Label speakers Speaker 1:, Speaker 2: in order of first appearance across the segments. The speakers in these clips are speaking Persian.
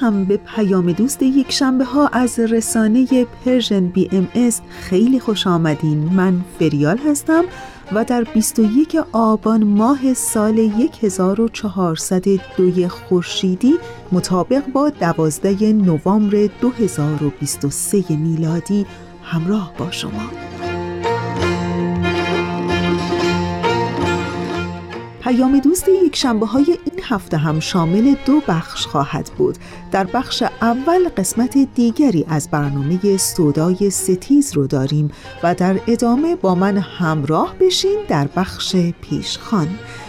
Speaker 1: هم به پیام دوست یک شنبه ها از رسانه Persian BMS خیلی خوش آمدین. من فریال هستم و در 21 آبان ماه سال 1402 خورشیدی مطابق با 12 نوامبر 2023 میلادی همراه با شما. پیام دوست یک شنبه های این هفته هم شامل دو بخش خواهد بود. در بخش اول قسمت دیگری از برنامه سودای ستیز رو داریم و در ادامه با من همراه بشین در بخش پیشخان.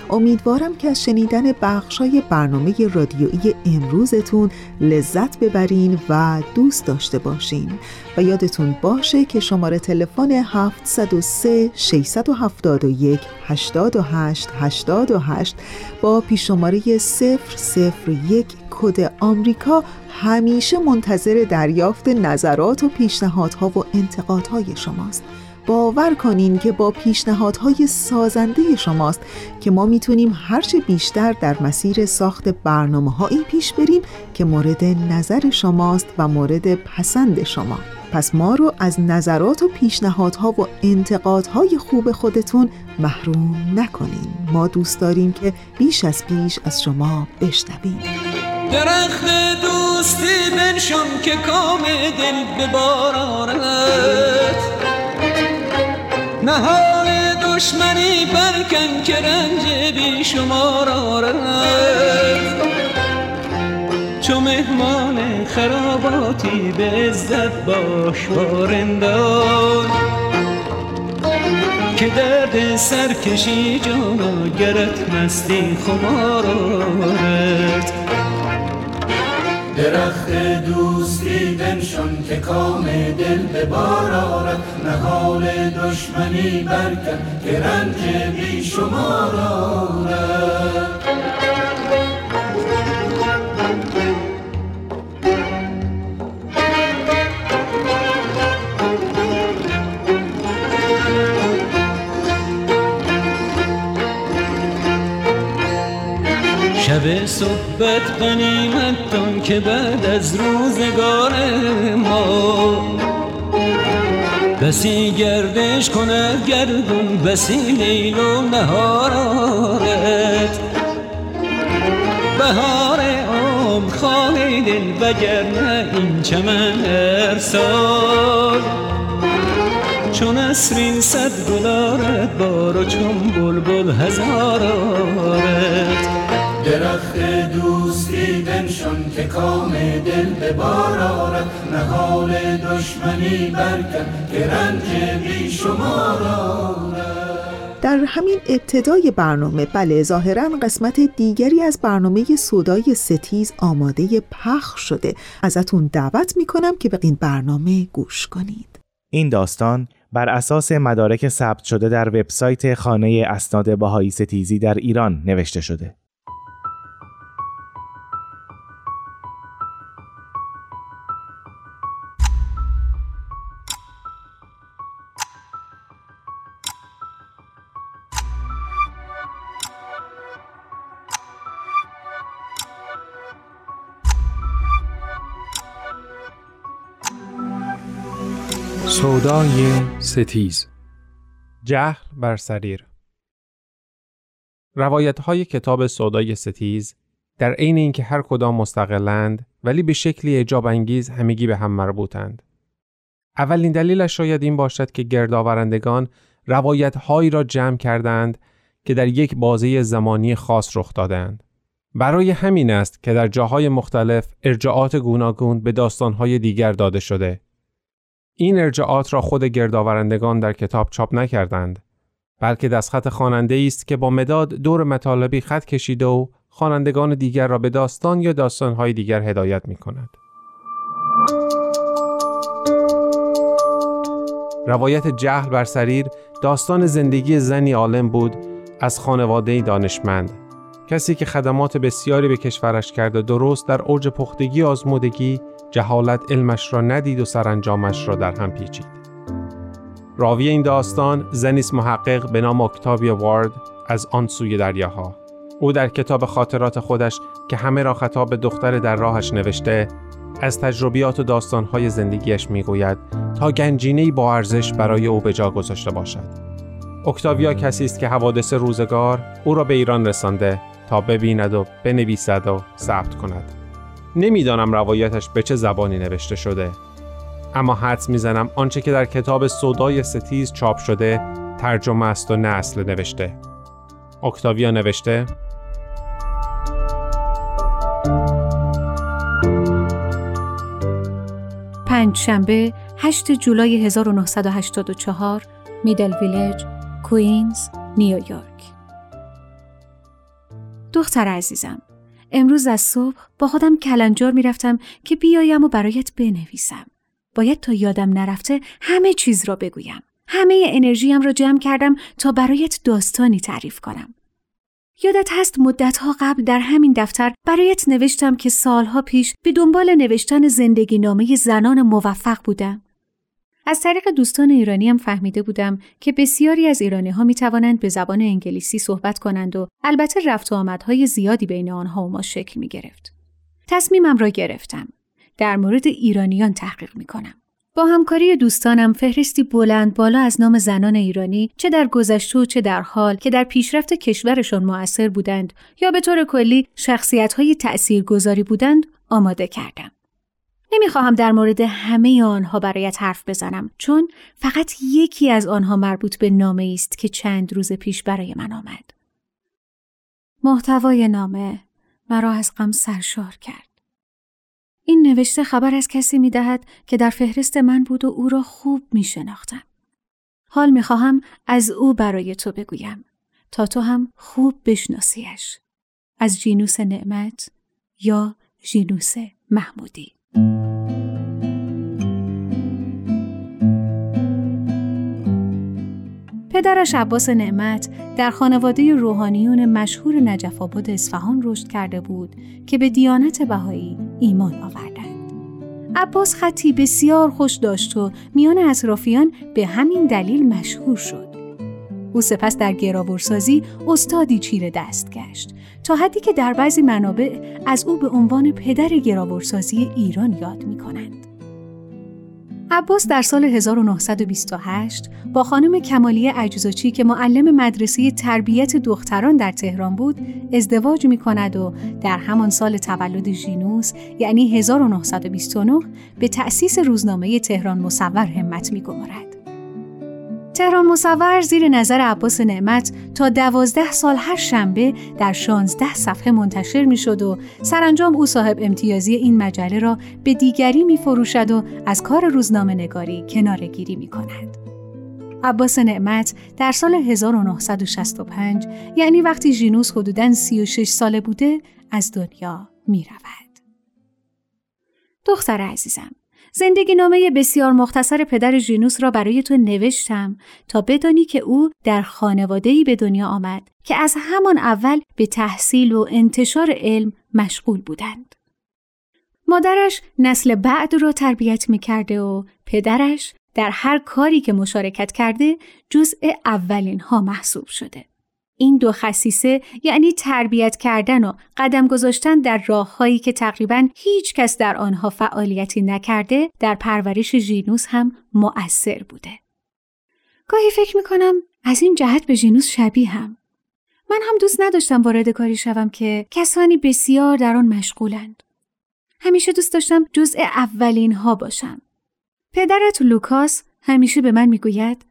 Speaker 1: امیدوارم که از شنیدن بخشای برنامه رادیویی امروزتون لذت ببرین و دوست داشته باشین. و یادتون باشه که شماره تلفن 703 671 828 828 با پیشماره 001 کد آمریکا همیشه منتظر دریافت نظرات و پیشنهادها و انتقادهای شماست. باور کنین که با پیشنهادهای سازنده شماست که ما می‌تونیم هرچه بیشتر در مسیر ساخت برنامه هایی پیش بریم که مورد نظر شماست و مورد پسند شما. پس ما رو از نظرات و پیشنهادها و انتقادهای خوب خودتون محروم نکنین. ما دوست داریم که بیش از پیش از شما بشنویم.
Speaker 2: درخت دوستی بنشان که کام دل به نهال دشمنی برکن که رنج بی شمار آرد. چو مهمان خراباتی به عزت باش بارندان که درد سرکشی جانا گرت مستی آرد.
Speaker 3: درخت دوستی بنشان که کام دل به بار آرد. نهال دشمنی برکن که رنج بی شمار
Speaker 2: شب صحبت غنیمت که بعد از روزگار ما. بسی گردش کند گردون بسی لیل و نهارت. بهار عام خانه دل وگرنه این چمن هر سال چون اسرین صد گلارت بارو چون بلبل هزارارت.
Speaker 3: درخت دوستی بنشان که کام دل به بار آرد. نهال دشمنی برکن که رنج بی شمار
Speaker 1: در همین ابتدای برنامه بله ظاهرا قسمت دیگری از برنامه سودای ستیز آماده پخش شده. ازتون دعوت می‌کنم که به این برنامه گوش کنید.
Speaker 4: این داستان بر اساس مدارک ثبت شده در وبسایت خانه اسناد بهایی ستیزی در ایران نوشته شده.
Speaker 5: سودای ستیز
Speaker 6: جهل بر سریر روایت های کتاب سودای ستیز در عین اینکه هر کدام مستقلند ولی به شکلی اجاب انگیز همگی به هم مربوطند. اولین دلیلش شاید این باشد که گردآورندگان روایت هایی را جمع کردند که در یک بازه زمانی خاص رخ دادند. برای همین است که در جاهای مختلف ارجاعات گوناگون به داستانهای دیگر داده شده. این ارجاعات را خود گردآورندگان در کتاب چاپ نکردند بلکه دستخط خواننده است که با مداد دور مطالبی خط کشیده و خوانندگان دیگر را به داستان یا داستانهای دیگر هدایت می کند. روایت جهل بر سریر داستان زندگی زنی عالم بود از خانواده دانشمند کسی که خدمات بسیاری به کشورش کرد و درست در اوج پختگی آزمودگی جهالت علمش را ندید و سرانجامش را در هم پیچید. راوی این داستان زنیس محقق به نام اکتاویا وارد از آن سوی دریاها. او در کتاب خاطرات خودش که همه را خطاب به دختر در راهش نوشته از تجربیات و داستانهای زندگیش می‌گوید تا گنجینه‌ای با ارزش برای او به جا گذاشته باشد. اکتاویا کسی است که حوادث روزگار او را به ایران رسانده تا ببیند و بنویسد و ثبت کند. نمی‌دانم روایتش به چه زبانی نوشته شده. اما حدس می‌زنم آنچه که در کتاب سودای ستیز چاپ شده ترجمه است و نه اصل نوشته. اکتاویا نوشته
Speaker 7: پنج شنبه 8 جولای 1984 میدل ویلج کوینز نیویورک. دختر عزیزم امروز از صبح با خودم کلنجار می‌رفتم که بیایم و برایت بنویسم. باید تا یادم نرفته همه چیز را بگویم. همه انرژیم را جمع کردم تا برایت داستانی تعریف کنم. یادت هست مدتها قبل در همین دفتر برایت نوشتم که سالها پیش به دنبال نوشتن زندگی نامه زنان موفق بودم. از طریق دوستان ایرانی هم فهمیده بودم که بسیاری از ایرانی ها می توانند به زبان انگلیسی صحبت کنند و البته رفت و آمدهای زیادی بین آنها و ما شکل می گرفت. تصمیمم را گرفتم. در مورد ایرانیان تحقیق می کنم. با همکاری دوستانم فهرستی بلند بالا از نام زنان ایرانی چه در گذشته و چه در حال که در پیشرفت کشورشان موثر بودند یا به طور کلی شخصیت های تأثیر گذاری بودند آماده کردم. نمی‌خواهم در مورد همه آنها برایت حرف بزنم چون فقط یکی از آنها مربوط به نامه است که چند روز پیش برای من آمد. محتوای نامه مرا از غم سرشار کرد. این نوشته خبر از کسی می دهد که در فهرست من بود و او را خوب می شناختم. حال می خواهم از او برای تو بگویم تا تو هم خوب بشناسیش. از جینوس نعمت یا جینوس محمودی. پدرش عباس نعمت در خانواده روحانیون مشهور نجف آباد اصفهان رشد کرده بود که به دیانت بهایی ایمان آوردند. عباس خطی بسیار خوش داشت و میان اطرافیان به همین دلیل مشهور شد. او سپس در گراورسازی استادی چیره دست گشت تا حدی که در بعضی منابع از او به عنوان پدر گراورسازی ایران یاد می کنند. عباس در سال 1928 با خانم کمالیه عجزاچی که معلم مدرسه تربیت دختران در تهران بود ازدواج می کند و در همان سال تولد ژینوس یعنی 1929 به تأسیس روزنامه تهران مصور همت می گمارد. تهران مصور زیر نظر عباس نعمت تا دوازده سال هر شنبه در شانزده صفحه منتشر می شد و سرانجام او صاحب امتیازی این مجله را به دیگری می فروشد و از کار روزنامه نگاری کنار گیری می کند. عباس نعمت در سال 1965 یعنی وقتی ژینوس حدوداً 36 ساله بوده از دنیا می رود. دختر عزیزم زندگی نامه بسیار مختصر پدر ژینوس را برای تو نوشتم تا بدانی که او در خانواده‌ای به دنیا آمد که از همان اول به تحصیل و انتشار علم مشغول بودند. مادرش نسل بعد را تربیت می کرده و پدرش در هر کاری که مشارکت کرده جزء اولین ها محسوب شده. این دو خصیصه یعنی تربیت کردن و قدم گذاشتن در راههایی که تقریبا هیچ کس در آنها فعالیتی نکرده در پرورش ژینوس هم مؤثر بوده. گاهی فکر می‌کنم از این جهت به ژینوس شبیه هم. من هم دوست نداشتم وارد کاری شوم که کسانی بسیار در آن مشغولند. همیشه دوست داشتم جزء اولین ها باشم. پدرت لوکاس همیشه به من می‌گوید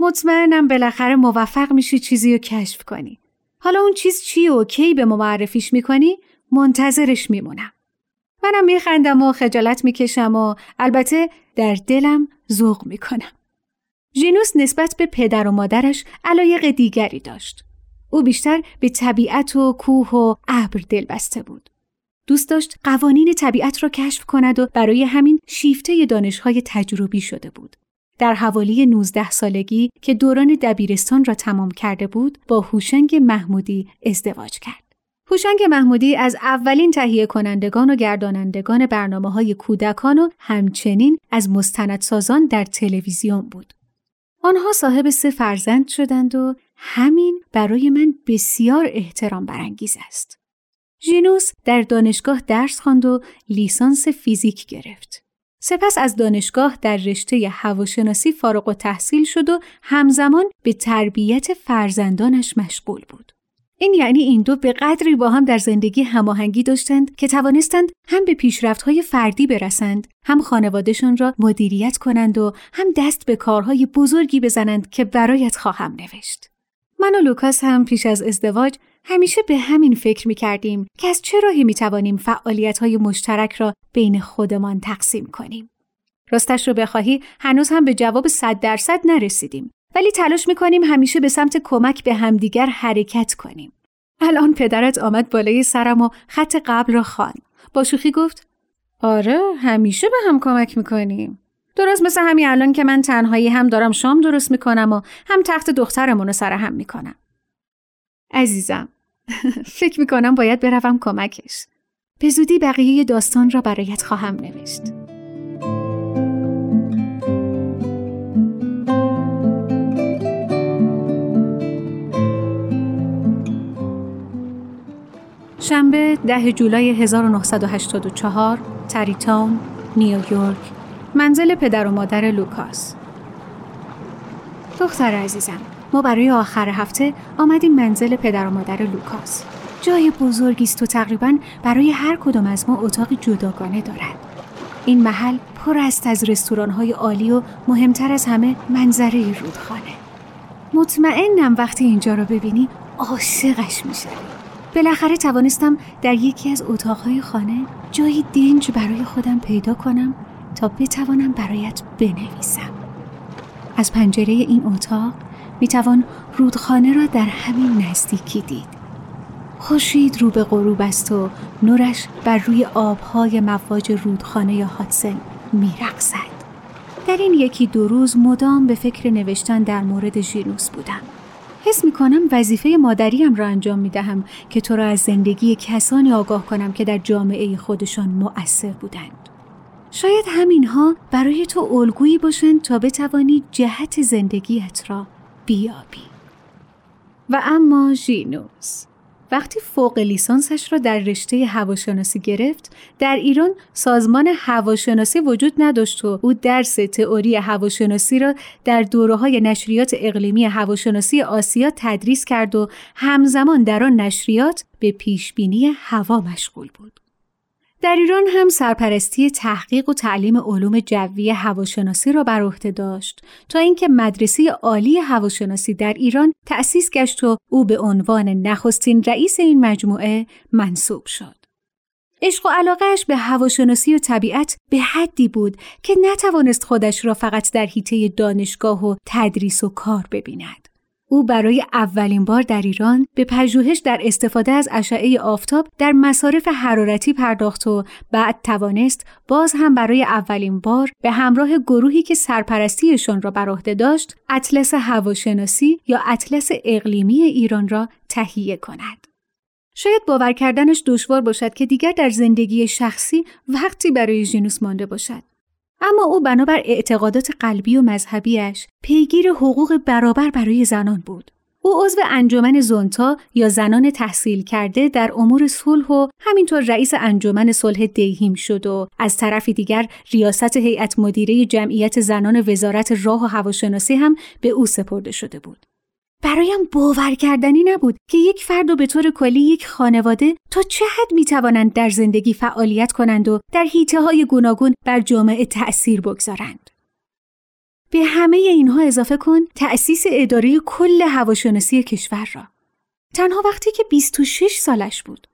Speaker 7: مطمئنم بالاخره موفق میشی چیزی رو کشف کنی. حالا اون چیز چی و کی به ما معرفیش می‌کنی منتظرش میمونم. منم میخندم و خجالت می‌کشم و البته در دلم ذوق می‌کنم. ژینوس نسبت به پدر و مادرش علایق دیگری داشت. او بیشتر به طبیعت و کوه و ابر دل بسته بود. دوست داشت قوانین طبیعت را کشف کند و برای همین شیفته دانشهای تجربی شده بود. در حوالی 19 سالگی که دوران دبیرستان را تمام کرده بود با هوشنگ محمودی ازدواج کرد. هوشنگ محمودی از اولین تهیه کنندگان و گردانندگان برنامه های کودکان و همچنین از مستندسازان در تلویزیون بود. آنها صاحب سه فرزند شدند و همین برای من بسیار احترام برانگیز است. ژینوس در دانشگاه درس خواند و لیسانس فیزیک گرفت. سپس از دانشگاه در رشته هواشناسی فارغ و تحصیل شد و همزمان به تربیت فرزندانش مشغول بود. این یعنی این دو به قدری با هم در زندگی هماهنگی داشتند که توانستند هم به پیشرفت‌های فردی برسند، هم خانوادهشان را مدیریت کنند و هم دست به کارهای بزرگی بزنند که برایت خواهم نوشت. من و لوکاس هم پیش از ازدواج همیشه به همین فکر می کردیم که از چه راهی می توانیم فعالیت های مشترک را بین خودمان تقسیم کنیم. راستش رو بخواهی هنوز هم به جواب صد درصد نرسیدیم ولی تلاش می کنیم همیشه به سمت کمک به همدیگر حرکت کنیم. الان پدرت آمد بالای سرم و خط قبل را خوان. با شوخی گفت آره همیشه به هم کمک می‌کنیم. درست مثل همین الان که من تنهایی هم دارم شام درست می‌کنم و هم تخت دخترمون رو سر هم می‌کنم. عزیزم فکر می‌کنم باید بروم کمکش. به زودی بقیه داستان را برایت خواهم نوشت. شنبه ده جولای 1984 تریتاون نیویورک منزل پدر و مادر لوکاس دختر عزیزم ما برای آخر هفته آمدیم منزل پدر و مادر لوکاس. جای بزرگی است و تقریبا برای هر کدام از ما اتاقی جداگانه دارد. این محل پر است از رستوران های عالی و مهمتر از همه منظره رودخانه. مطمئنم وقتی اینجا را ببینی عاشقش می‌شوی. بالاخره توانستم در یکی از اتاقهای خانه جایی دنج برای خودم پیدا کنم تا بتوانم برایت بنویسم. از پنجره این اتاق می‌توان رودخانه را در همین نزدیکی دید. خورشید رو به غروب است و نورش بر روی آبهای مواج رودخانه هاتسن میرقصد. در این یکی دو روز مدام به فکر نوشتن در مورد ژینوس بودم. حس می کنم وظیفه مادریم را انجام می دهم که تو را از زندگی کسانی آگاه کنم که در جامعه خودشان مؤثر بودند. شاید همینها برای تو الگویی باشند تا بتوانی جهت زندگیت را بیابی. و اما ژینوس وقتی فوق لیسانسش را در رشته هواشناسی گرفت در ایران سازمان هواشناسی وجود نداشت و او درس تئوری هواشناسی را در دوره های نشریات اقلیمی هواشناسی آسیا تدریس کرد و همزمان در آن نشریات به پیشبینی هوا مشغول بود در ایران هم سرپرستی تحقیق و تعلیم علوم جوی هواشناسی را بر عهده داشت تا اینکه مدرسه عالی هواشناسی در ایران تأسیس گشت و او به عنوان نخستین رئیس این مجموعه منصوب شد. عشق و علاقهش به هواشناسی و طبیعت به حدی بود که نتوانست خودش را فقط در حیطه دانشگاه و تدریس و کار ببیند. او برای اولین بار در ایران به پژوهش در استفاده از اشعه آفتاب در مصارف حرارتی پرداخت و بعد توانست باز هم برای اولین بار به همراه گروهی که سرپرستیشان را بر عهده داشت اطلس هواشناسی یا اطلس اقلیمی ایران را تهیه کند. شاید باور کردنش دشوار باشد که دیگر در زندگی شخصی وقتی برای ژینوس مانده باشد. اما او بنابر اعتقادات قلبی و مذهبیش پیگیر حقوق برابر برای زنان بود. او عضو انجمن زونتا یا زنان تحصیل کرده در امور صلح و همینطور رئیس انجمن صلح دیهیم شد و از طرف دیگر ریاست هیئت مدیره جمعیت زنان وزارت راه و هواشناسی هم به او سپرده شده بود. برایم باور کردنی نبود که یک فرد و به طور کلی یک خانواده تا چه حد می توانند در زندگی فعالیت کنند و در حیطه های گوناگون بر جامعه تأثیر بگذارند. به همه اینها اضافه کن تأسیس اداره کل هواشناسی کشور را. تنها وقتی که 26 سالش بود.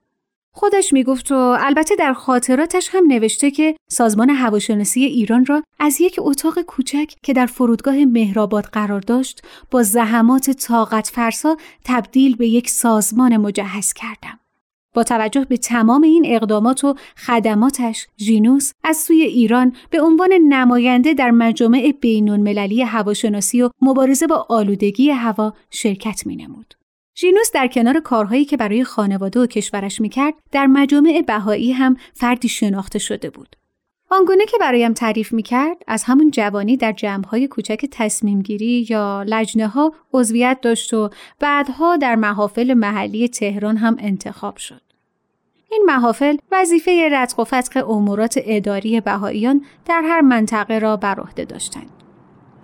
Speaker 7: خودش می‌گفت و البته در خاطراتش هم نوشته که سازمان هواشناسی ایران را از یک اتاق کوچک که در فرودگاه مهرآباد قرار داشت با زحمات طاقت فرسا تبدیل به یک سازمان مجهز کردم. با توجه به تمام این اقدامات و خدماتش ژینوس از سوی ایران به عنوان نماینده در مجامع بین‌المللی هواشناسی و مبارزه با آلودگی هوا شرکت نمود. ژینوس در کنار کارهایی که برای خانواده و کشورش می‌کرد در مجامع بهایی هم فردی شناخته شده بود. آنگونه که برایم تعریف می‌کرد از همون جوانی در جمعهای کوچک تصمیم گیری یا لجنه ها عضویت داشت و بعدها در محافل محلی تهران هم انتخاب شد. این محافل وظیفه رتق و فتق امورات اداری بهاییان در هر منطقه را بر عهده داشتند.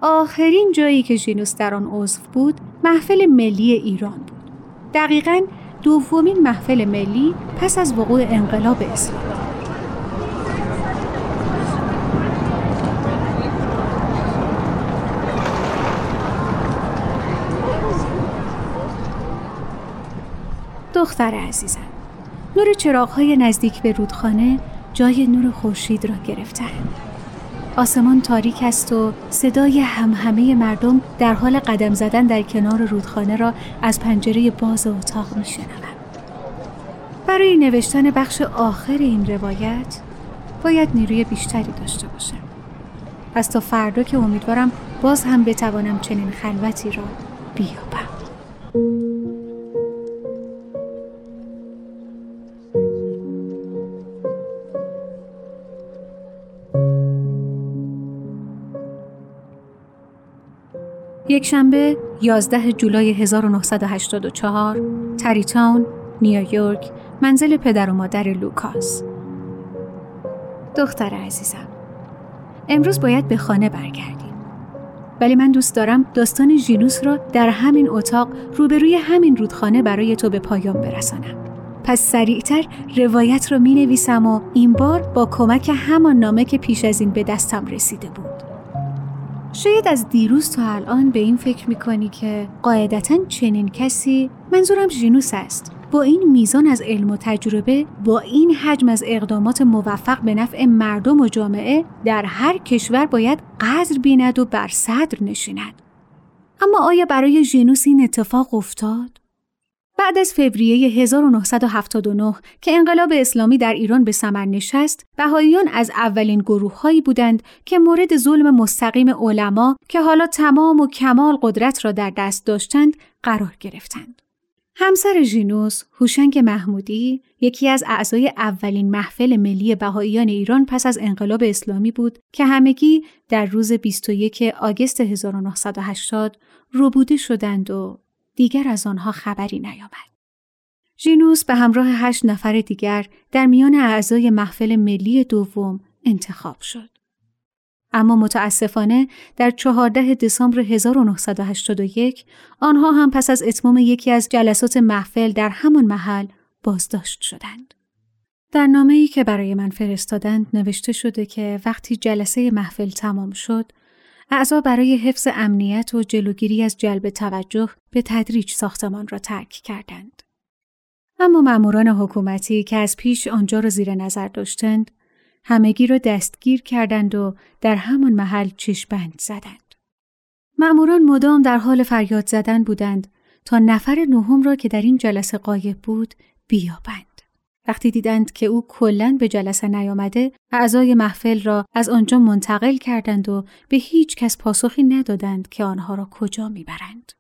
Speaker 7: آخرین جایی که ژینوس در آن عضو بود محفل ملی ایران بود. دقیقا دومین محفل ملی پس از وقوع انقلاب اسلام. دختر عزیزم نور چراغهای نزدیک به رودخانه جای نور خورشید را گرفتند آسمان تاریک است و صدای همهمه مردم در حال قدم زدن در کنار رودخانه را از پنجره باز اتاق می شنوم. برای نوشتن بخش آخر این روایت باید نیروی بیشتری داشته باشم. پس تا فردا که امیدوارم باز هم بتوانم چنین خلوتی را بیابم. یک شنبه 11 جولای 1984 تریتاون نیویورک منزل پدر و مادر لوکاس. دختر عزیزم امروز باید به خانه برگردیم. ولی من دوست دارم داستان ژینوس را در همین اتاق روبروی همین رودخانه برای تو به پایان برسانم. پس سریعتر روایت را می نویسم و این بار با کمک همان نامه که پیش از این به دستم رسیده بود. شاید از دیروز تا الان به این فکر می‌کنی که قاعدتا چنین کسی منظورم ژینوس است. با این میزان از علم و تجربه با این حجم از اقدامات موفق به نفع مردم و جامعه در هر کشور باید قدر بیند و بر صدر نشیند. اما آیا برای ژینوس این اتفاق افتاد؟ بعد از فوریه 1979 که انقلاب اسلامی در ایران به ثمر نشست، بهاییان از اولین گروه هایی بودند که مورد ظلم مستقیم علما که حالا تمام و کمال قدرت را در دست داشتند قرار گرفتند. همسر ژینوس، هوشنگ محمودی، یکی از اعضای اولین محفل ملی بهاییان ایران پس از انقلاب اسلامی بود که همگی در روز 21 آگست 1980 روبوده شدند و دیگر از آنها خبری نیامد. ژینوس به همراه هشت نفر دیگر در میان اعضای محفل ملی دوم انتخاب شد. اما متاسفانه در 14 دسامبر 1981 آنها هم پس از اتمام یکی از جلسات محفل در همان محل بازداشت شدند. در نامه ای که برای من فرستادند نوشته شده که وقتی جلسه محفل تمام شد اعضا برای حفظ امنیت و جلوگیری از جلب توجه به تدریج ساختمان را ترک کردند. اما ماموران حکومتی که از پیش آنجا را زیر نظر داشتند، همگی را دستگیر کردند و در همان محل چشبند زدند. ماموران مدام در حال فریاد زدن بودند تا نفر نهم را که در این جلسه قایب بود بیابند. وقتی دیدند که او کلا به جلسه نیامده اعضای محفل را از آنجا منتقل کردند و به هیچ کس پاسخی ندادند که آنها را کجا می‌برند.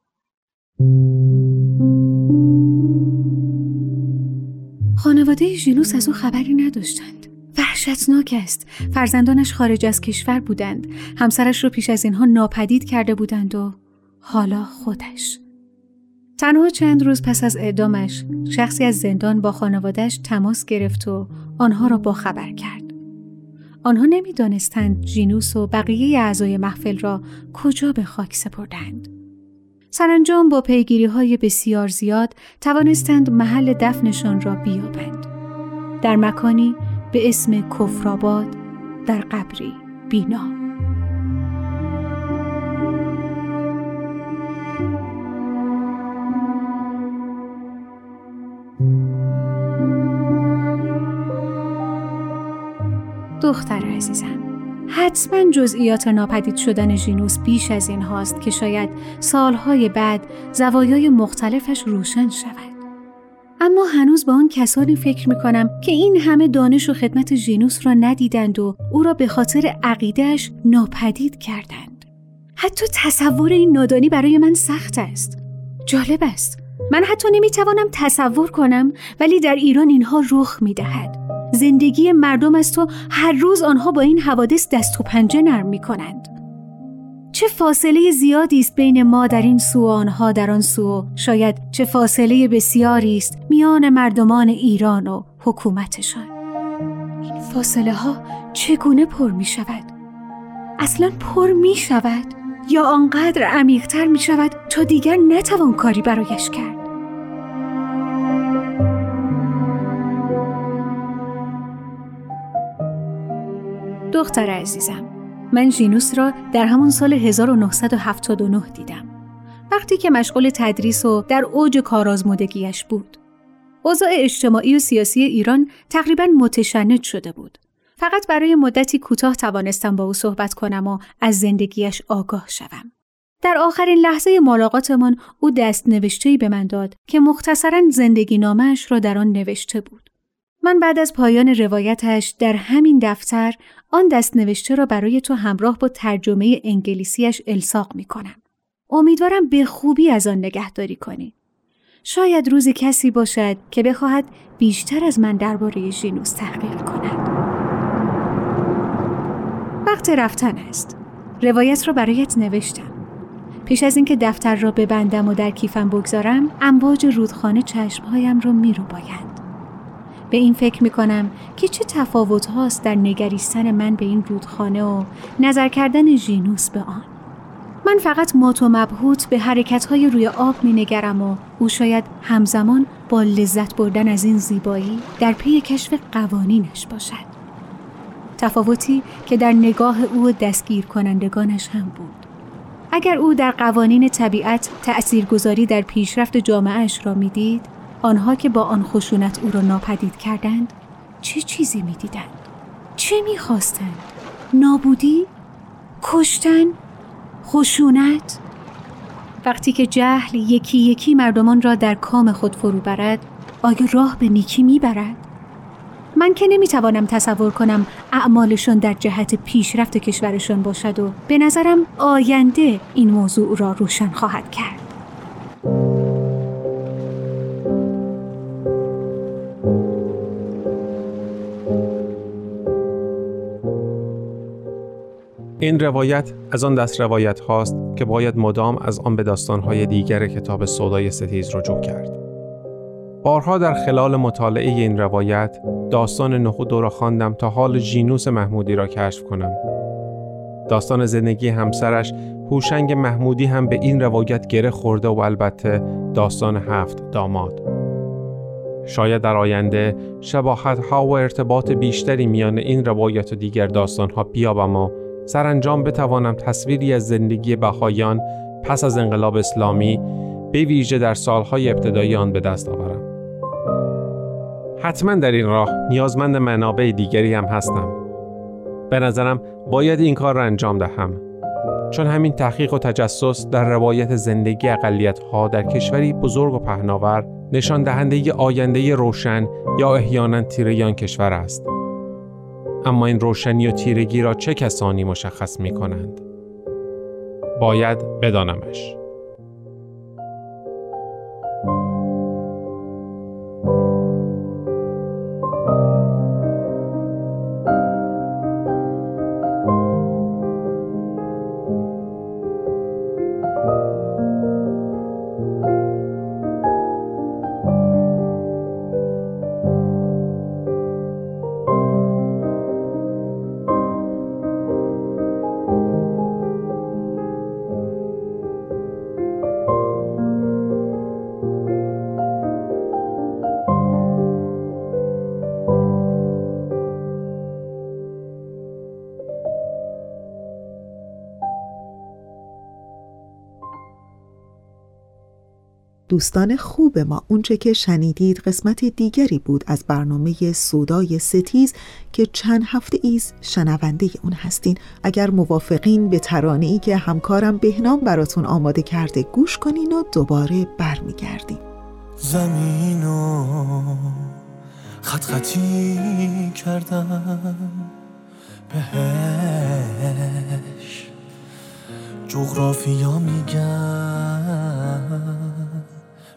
Speaker 7: خانواده ژینوس از او خبری نداشتند. وحشتناک است. فرزندانش خارج از کشور بودند. همسرش را پیش از اینها ناپدید کرده بودند و حالا خودش. تنها چند روز پس از اعدامش شخصی از زندان با خانوادهش تماس گرفت و آنها را خبر کرد. آنها نمی‌دانستند جینوس و بقیه اعضای محفل را کجا به خاک سپردند. سرانجام با پیگیری های بسیار زیاد توانستند محل دفنشان را بیابند. در مکانی به اسم کفرآباد در قبری بینا. دختر عزیزم. حتما جزئیات ناپدید شدن ژینوس بیش از این هاست که شاید سالهای بعد زوایای مختلفش روشن شود. اما هنوز با آن کسانی فکر می کنم که این همه دانش و خدمت ژینوس را ندیدند و او را به خاطر عقیدهش ناپدید کردند. حتی تصور این نادانی برای من سخت است. جالب است. من حتی نمی توانم تصور کنم ولی در ایران اینها رخ می دهد زندگی مردم است و هر روز آنها با این حوادث دست و پنجه نرم می کنند. چه فاصله زیادی است بین ما در این سو آنها در آن سو شاید چه فاصله بسیاری است میان مردمان ایران و حکومتشان این فاصله ها چگونه پر می شود؟ اصلا پر می شود؟ یا آنقدر عمیقتر می شود تا دیگر نتوان کاری برایش کرد؟ دختر عزیزم. من ژینوس را در همون سال 1979 دیدم. وقتی که مشغول تدریس و در اوج کارآزمودگیش بود. اوضاع اجتماعی و سیاسی ایران تقریبا متشنج شده بود. فقط برای مدتی کوتاه توانستم با او صحبت کنم و از زندگیش آگاه شوم. در آخرین لحظه ملاقاتمان او دست نوشتهی به من داد که مختصرا زندگی نامش را در آن نوشته بود. من بعد از پایان روایتش در همین دفتر آن دست نوشته را برای تو همراه با ترجمه انگلیسیش الساق می کنم. امیدوارم به خوبی از آن نگهداری کنی. شاید روزی کسی باشد که بخواهد بیشتر از من درباره ژینوس تحقیق کند. وقت رفتن است. روایت را برایت نوشتم. پیش از اینکه دفتر را ببندم و در کیفم بگذارم، امواج رودخانه چشمهایم را می رو باید. به این فکر می کنم که چه تفاوت هاست در نگریستن من به این رودخانه و نظر کردن ژینوس به آن. من فقط مات و مبهوت به حرکت های روی آب می نگرم و او شاید همزمان با لذت بردن از این زیبایی در پی کشف قوانینش باشد. تفاوتی که در نگاه او دستگیر کنندگانش هم بود. اگر او در قوانین طبیعت تأثیرگذاری در پیشرفت جامعهش را می‌دید آنها که با آن خشونت او را ناپدید کردند چه چیزی می‌دیدند؟ چه می‌خواستند؟ نابودی؟ کشتن؟ خشونت؟ وقتی که جهل یکی یکی مردمان را در کام خود فرو برد آیا راه به نیکی می‌برد؟ من که نمی‌توانم تصور کنم اعمالشان در جهت پیشرفت کشورشان باشد و به نظرم آینده این موضوع را روشن خواهد کرد.
Speaker 6: این روایت از آن دست روایت هاست که باید مدام از آن به داستانهای دیگر کتاب سودای ستیز رجوع کرد. بارها در خلال مطالعه این روایت داستان نخود را خواندم تا حال جینوس محمودی را کشف کنم. داستان زندگی همسرش هوشنگ محمودی هم به این روایت گره خورده و البته داستان هفت داماد. شاید در آینده شباهت ها و ارتباط بیشتری میان این روایت و دیگر داستان ها بیابم و سرانجام بتوانم تصویری از زندگی بهایان پس از انقلاب اسلامی به ویژه در سالهای ابتدایی آن به دست آورم. حتما در این راه نیازمند منابع دیگری هم هستم. به نظرم باید این کار را انجام دهم. چون همین تحقیق و تجسس در روایت زندگی اقلیت ها در کشوری بزرگ و پهناور نشان دهنده آینده روشن یا احیانا تیره کشور است. اما این روشنی و تیرگی را چه کسانی مشخص می کنند؟ باید بدانمش.
Speaker 1: دوستان خوب ما اونچه که شنیدید قسمت دیگری بود از برنامه سودای ستیز که چند هفته ایز شنونده اون هستین. اگر موافقین به ترانه ای که همکارم بهنام براتون آماده کرده گوش کنین و دوباره برمیگردیم.
Speaker 8: زمین و خط خطی کردم. بهش جغرافیا میگن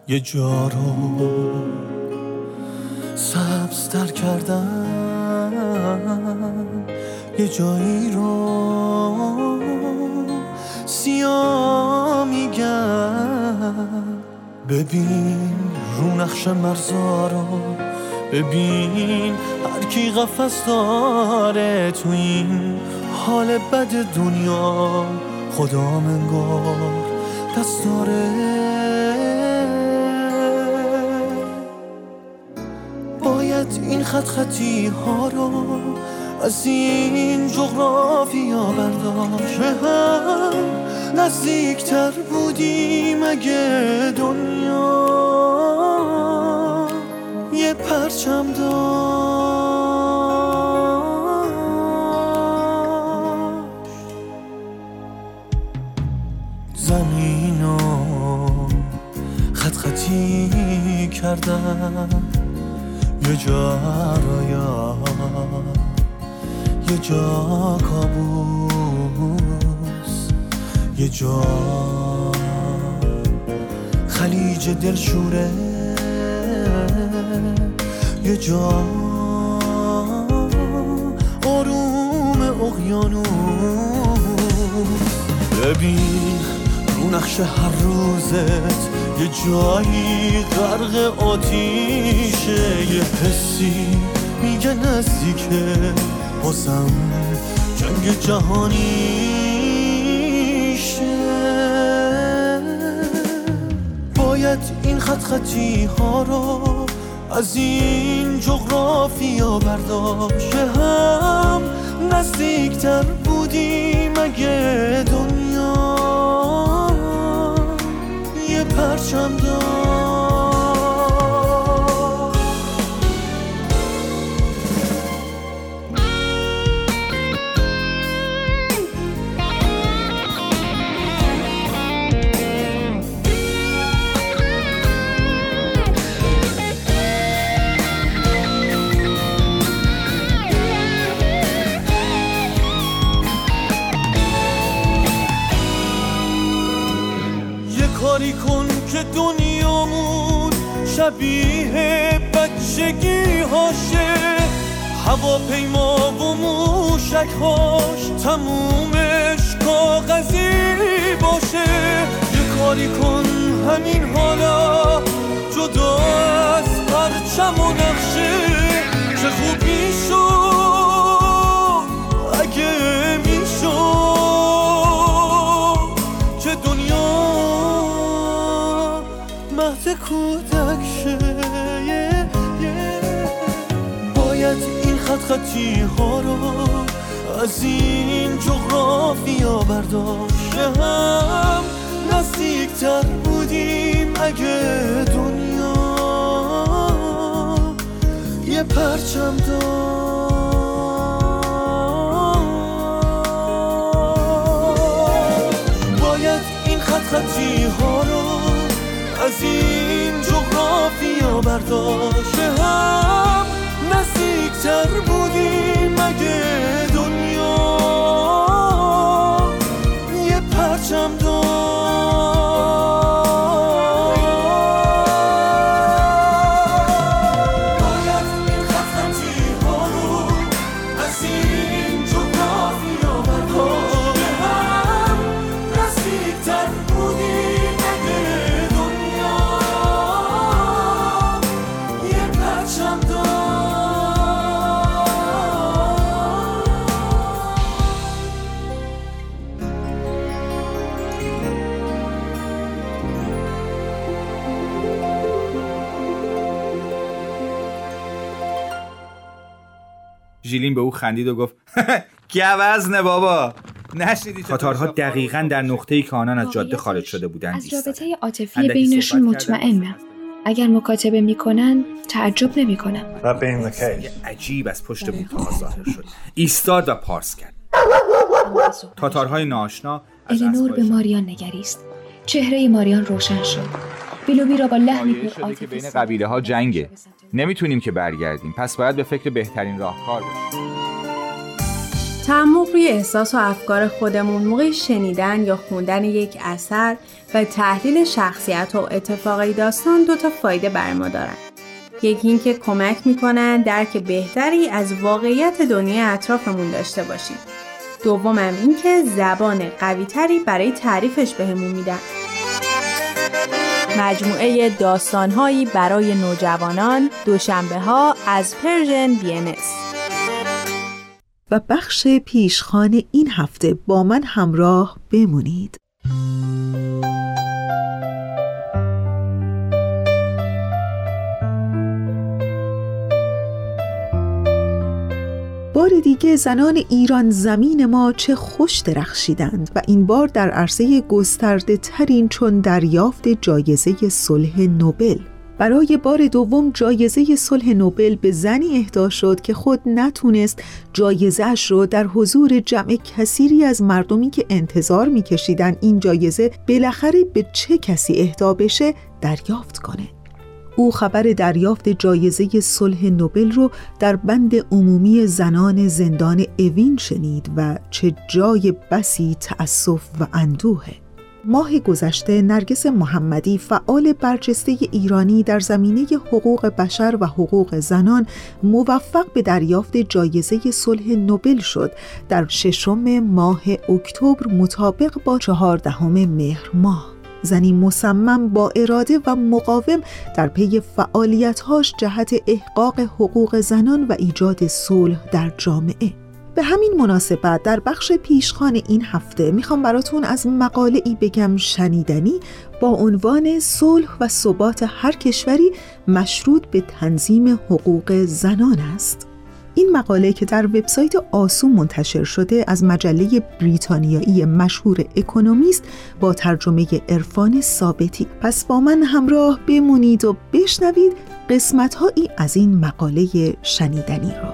Speaker 8: یه جا رو سبزتر کردن. یه جایی رو سیاه میگن ببین رو نقش مرزا رو ببین هر کی قفص داره تو این حال بد دنیا. خدا منگار دست داره این خط خطی ها رو از این جغرافیا برداشت هم نزدیکتر بودیم اگه دنیا. یه پرچم داشت. زمین خط خطی کردم. یه جا رویا یه جا کابوس یه جا خلیج دلشوره یه جا آروم اقیانوس. ببین رو نقش هر روزت یه جایی غرق آتیشه یه حسی میگه نزدیکه بازم جنگ جهانیشه. باید این خط خطی ها رو از این جغرافیا برداشت هم نزدیکتر بودیم اگه دنیا یه رو از این جغرافیا برداشت هم نزدیکتر بودیم اگه دنیا. یه پرچم داشت. باید این خط خطی ها رو از این جغرافیا برداشت.
Speaker 9: ژیلین به او خندید و گفت گوزنه بابا؟ تاتارها دقیقا در نقطه‌ای که آنان از جاده خارج شده بودند
Speaker 10: از. رابطه عاطفی بینشون مطمئنم اگر مکاتبه می‌کنن تعجب نمی‌کنم
Speaker 9: عجیب از پشت بوتها ظاهر شد. ایستاد و پارس کرد. تاتارهای ناآشنا از
Speaker 10: الینور به ماریان نگریست. چهره ماریان روشن شد. بیلوبی را با لحنی پر عاطفه
Speaker 11: بین قبیله ها جنگه نمی‌تونیم که برگردیم پس باید به فکر بهترین راهکار باشیم
Speaker 12: تعمق روی احساس و افکار خودمون موقع شنیدن یا خوندن یک اثر و تحلیل شخصیت و اتفاقی داستان دو تا فایده بر ما دارن. یکی اینکه کمک می‌کنن درک بهتری از واقعیت دنیای اطرافمون داشته باشیم. دومم اینکه زبان قویتری برای تعریفش بهمون میدن. مجموعه داستانهایی برای نوجوانان دوشنبه ها از پرژن بی
Speaker 1: و بخش پیشخان این هفته با من همراه بمونید. بار دیگه زنان ایران زمین ما چه خوش درخشیدند و این بار در عرصه گسترده ترین چون دریافت جایزه صلح نوبل. برای بار دوم جایزه صلح نوبل به زنی اهدا شد که خود نتونست جایزهش رو در حضور جمع کثیری از مردمی که انتظار میکشیدن این جایزه بالاخره به چه کسی اهدا بشه دریافت کنه. او خبر دریافت جایزه صلح نوبل رو در بند عمومی زنان زندان اوین شنید و چه جای بسی تأسف و اندوهه ماه گذشته نرگس محمدی فعال برجسته ایرانی در زمینه حقوق بشر و حقوق زنان موفق به دریافت جایزه صلح نوبل شد. در ششم ماه اکتبر مطابق با چهاردهم مهر ماه. زنی مصمم با اراده و مقاوم در پی فعالیتهاش جهت احقاق حقوق زنان و ایجاد صلح در جامعه به همین مناسبت در بخش پیشخان این هفته می‌خوام براتون از مقاله ای بگم شنیدنی با عنوان صلح و ثبات هر کشوری مشروط به تنظیم حقوق زنان است. این مقاله که در وبسایت آسو منتشر شده از مجله بریتانیایی مشهور اکونومیست با ترجمه عرفان ثابتی. پس با من همراه بمونید و بشنوید قسمتهایی از این مقاله شنیدنی را.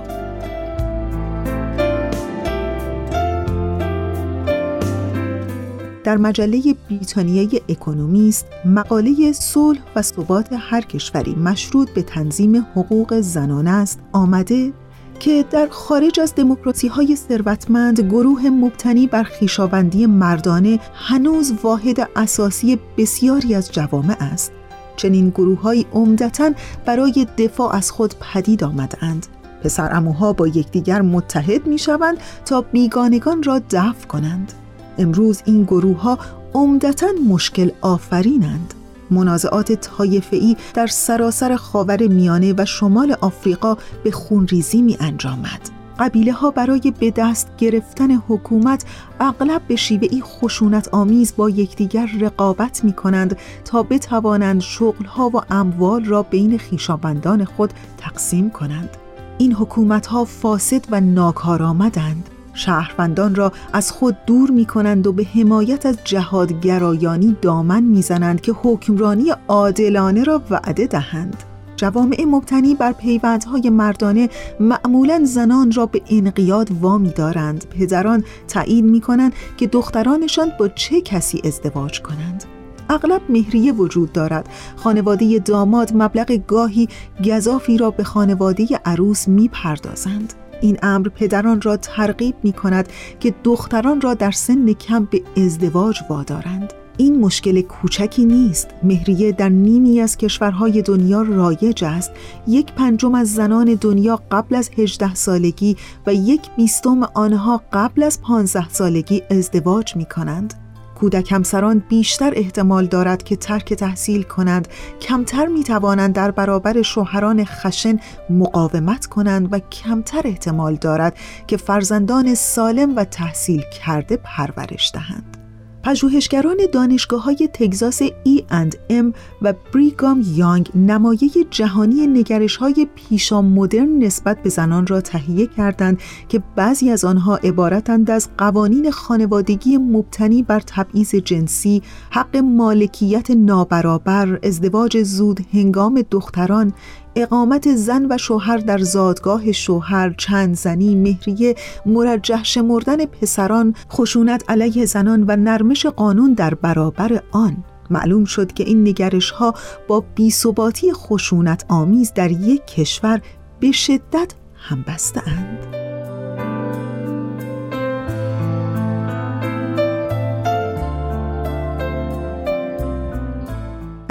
Speaker 1: در مجله بریتانیای اکونومیست مقاله صلح و ثبات هر کشوری مشروط به تنظیم حقوق زنان است آمده که در خارج از دموکراسی های ثروتمند گروه مبتنی بر خیشاوندی مردانه هنوز واحد اساسی بسیاری از جوامع است. چنین گروه های عمدتا برای دفاع از خود پدید آمدند پسر اموها با یکدیگر متحد می شوند تا بیگانگان را دفع کنند. امروز این گروه ها عمدتا مشکل آفرینند. منازعات طایفه‌ای در سراسر خاور میانه و شمال آفریقا به خونریزی می انجامد. قبیله ها برای به دست گرفتن حکومت اغلب به شیوهی خشونت آمیز با یکدیگر رقابت می کنند تا بتوانند شغل ها و اموال را بین خیشابندان خود تقسیم کنند. این حکومت ها فاسد و ناکارآمدند. شهروندان را از خود دور می کنند و به حمایت از جهادگرایانی دامن می‌زنند که حکمرانی عادلانه را وعده دهند. جوامع مبتنی بر پیوندهای مردانه معمولا زنان را به انقیاد وامی دارند. پدران تعیین می کنند که دخترانشان با چه کسی ازدواج کنند. اغلب مهریه وجود دارد خانواده داماد مبلغ گاهی گذافی را به خانواده عروس می پردازند. این امر پدران را ترغیب می کند که دختران را در سن کم به ازدواج وادارند. این مشکل کوچکی نیست. مهریه در نیمی از کشورهای دنیا رایج است. یک پنجم از زنان دنیا قبل از 18 سالگی و یک بیستم آنها قبل از 15 سالگی ازدواج می کنند. کودک همسران بیشتر احتمال دارد که ترک تحصیل کنند. کمتر می توانند در برابر شوهران خشن مقاومت کنند و کمتر احتمال دارد که فرزندان سالم و تحصیل کرده پرورش دهند. پژوهشگران دانشگاه های تگزاس ای اند ام و بریگام یانگ نمایه جهانی نگرش های پیشا مدرن نسبت به زنان را تهیه کردند که بعضی از آنها عبارتند از قوانین خانوادگی مبتنی بر تبعیض جنسی، حق مالکیت نابرابر، ازدواج زود هنگام دختران، اقامت زن و شوهر در زادگاه شوهر چند زنی مهریه مرجح شمردن پسران خشونت علیه زنان و نرمش قانون در برابر آن معلوم شد که این نگرش ها با بیثباتی خشونت آمیز در یک کشور به شدت همبسته اند.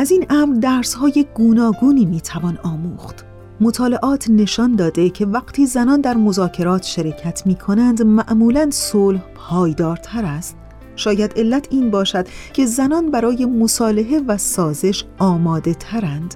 Speaker 1: از این امر درس های گوناگونی می‌توان آموخت. مطالعات نشان داده که وقتی زنان در مذاکرات شرکت می کنند معمولا صلح پایدارتر است. شاید علت این باشد که زنان برای مصالحه و سازش آماده ترند.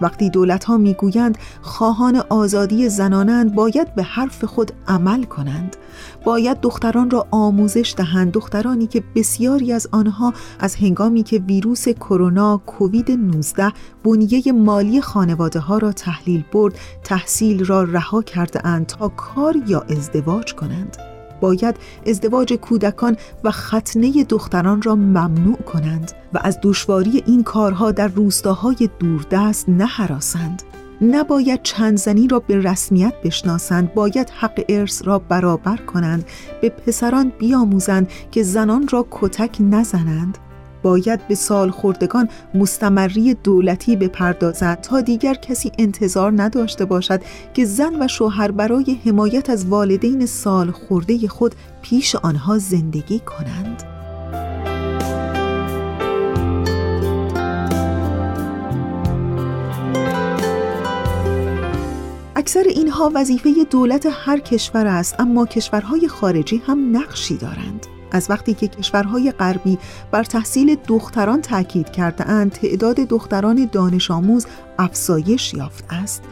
Speaker 1: وقتی دولت ها می گویند خواهان آزادی زنانند باید به حرف خود عمل کنند. باید دختران را آموزش دهند. دخترانی که بسیاری از آنها از هنگامی که ویروس کرونا کووید 19 بنیه مالی خانواده ها را تحلیل برد تحصیل را رها کرده اند تا کار یا ازدواج کنند. باید ازدواج کودکان و ختنه دختران را ممنوع کنند و از دشواری این کارها در روستاهای دوردست نهراسند. نباید چند زنی را به رسمیت بشناسند باید حق ارث را برابر کنند به پسران بیاموزند که زنان را کتک نزنند. باید به سال خوردگان مستمری دولتی بپردازد تا دیگر کسی انتظار نداشته باشد که زن و شوهر برای حمایت از والدین سال خورده خود پیش آنها زندگی کنند. اکثر اینها وظیفه دولت هر کشور است اما کشورهای خارجی هم نقشی دارند. از وقتی که کشورهای غربی بر تحصیل دختران تاکید کرده اند تعداد دختران دانش آموز افزایش یافت است.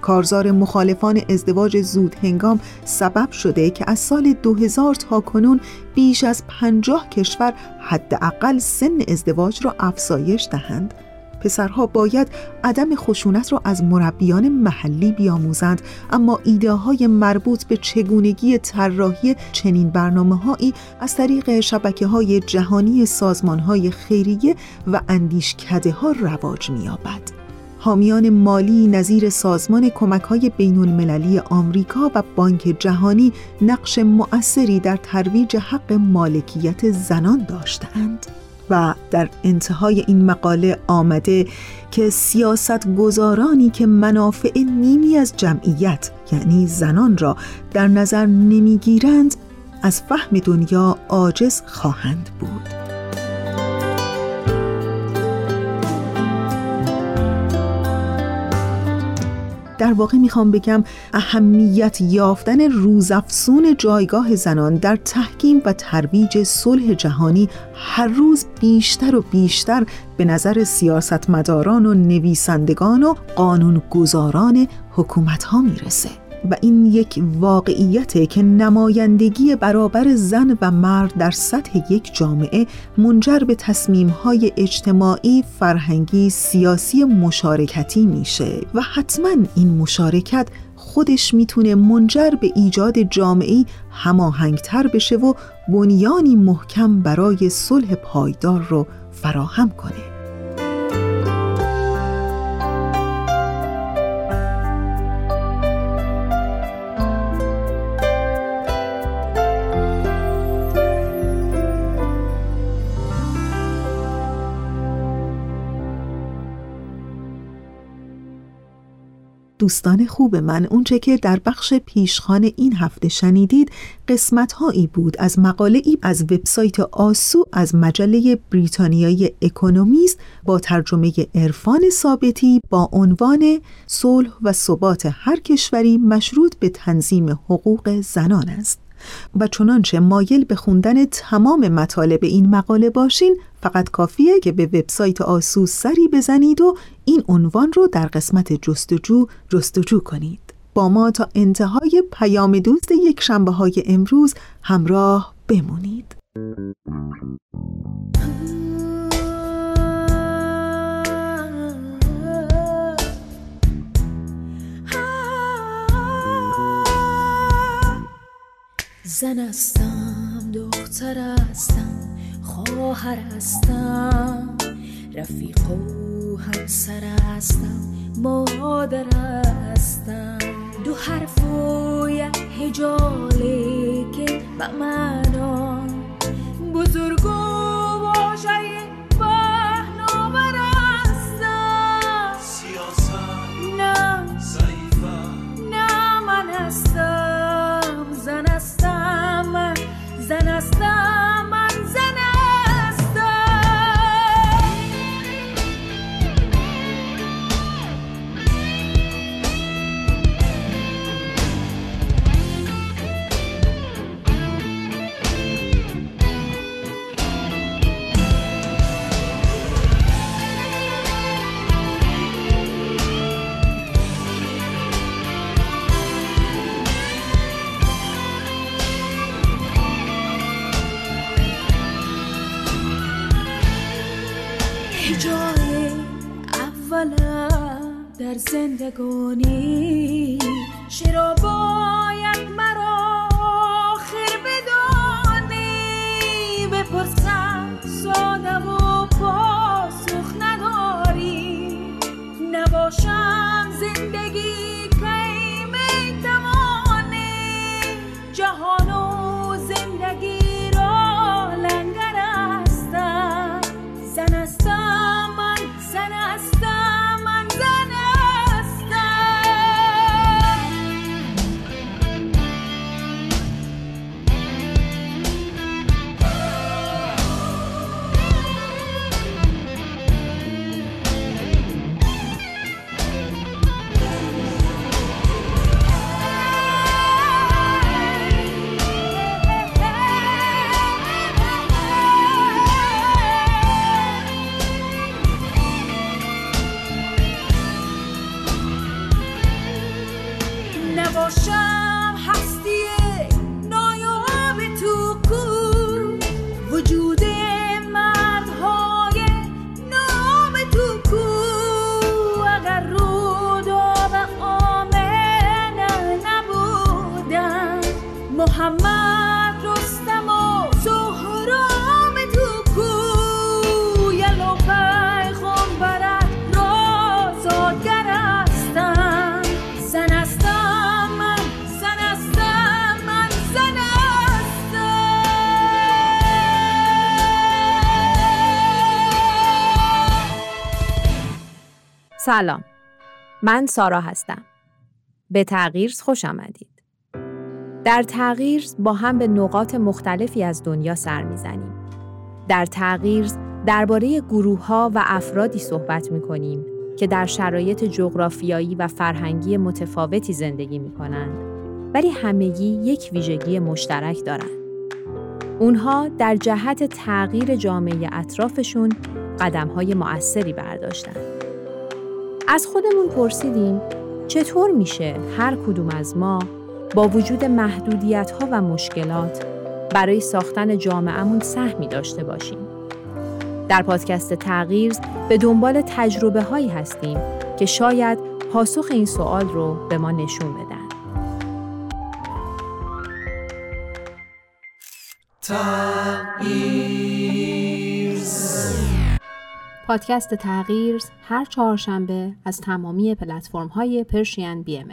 Speaker 1: کارزار مخالفان ازدواج زود هنگام سبب شده که از سال 2000 تا کنون بیش از پنجاه کشور حداقل سن ازدواج را افزایش دهند. پسرها باید عدم خشونت را از مربیان محلی بیاموزند اما ایده های مربوط به چگونگی طراحی چنین برنامه هایی از طریق شبکه های جهانی سازمان های خیریه و اندیشکده ها رواج می‌یابد. حامیان مالی نظیر سازمان کمک های بین المللی آمریکا و بانک جهانی نقش مؤثری در ترویج حق مالکیت زنان داشتند. و در انتهای این مقاله آمده که سیاست گذارانی که منافع نیمی از جمعیت یعنی زنان را در نظر نمی‌گیرند از فهم دنیا عاجز خواهند بود. در واقع می‌خوام بگم اهمیت یافتن روزافزون جایگاه زنان در تحکیم و ترویج صلح جهانی هر روز بیشتر و بیشتر به نظر سیاستمداران و نویسندگان و قانونگذاران حکومت ها می‌رسه. و این یک واقعیته که نمایندگی برابر زن و مرد در سطح یک جامعه منجر به تصمیمهای اجتماعی، فرهنگی، سیاسی مشارکتی میشه و حتما این مشارکت خودش می‌تونه منجر به ایجاد جامعی هماهنگتر بشه و بنیانی محکم برای صلح پایدار رو فراهم کنه. دوستان خوب من اونچه که در بخش پیشخان این هفته شنیدید قسمت هایی بود از مقاله ای از وبسایت آسو از مجله بریتانیای اکونومیست با ترجمه عرفان ثابتی با عنوان صلح و ثبات هر کشوری مشروط به تنظیم حقوق زنان است. و چنانچه مایل به خوندن تمام مطالب این مقاله باشین فقط کافیه که به وبسایت آسو سری بزنید و این عنوان رو در قسمت جستجو جستجو کنید. با ما تا انتهای پیام دوست یک شنبه های امروز همراه بمونید.
Speaker 13: زن هستم دختر هستم خواهر هستم رفیق و همسر هستم مادر هستم. دو حرف و یک هجاله که به معنا بزرگ و واژه در زندگانی. چرا
Speaker 14: سلام من سارا هستم به تغییر خوش آمدید در تغییر با هم به نقاط مختلفی از دنیا سر می‌زنیم در تغییر درباره گروه ها و افرادی صحبت می کنیم که در شرایط جغرافیایی و فرهنگی متفاوتی زندگی می کنند ولی همگی یک ویژگی مشترک دارند. اونها در جهت تغییر جامعه اطرافشون قدم های مؤثری برداشتن. از خودمون پرسیدیم چطور میشه هر کدوم از ما با وجود محدودیت ها و مشکلات برای ساختن جامعهمون سهمی داشته باشیم. در پادکست تغییر به دنبال تجربه هایی هستیم که شاید پاسخ این سوال رو به ما نشون بدن. پادکست تغییر هر چهارشنبه از تمامی پلتفرم های پرشین بی ام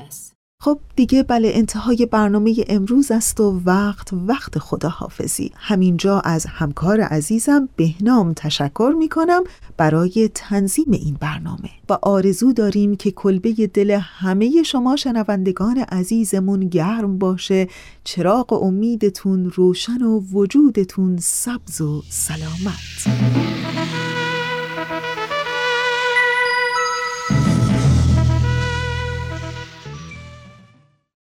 Speaker 1: خب دیگه بله انتهای برنامه امروز است و وقت وقت خداحافظی. همینجا از همکار عزیزم بهنام تشکر می کنم برای تنظیم این برنامه. و آرزو داریم که کلبه دل همه شما شنوندگان عزیزمون گرم باشه. چراغ امیدتون روشن و وجودتون سبز و سلامت.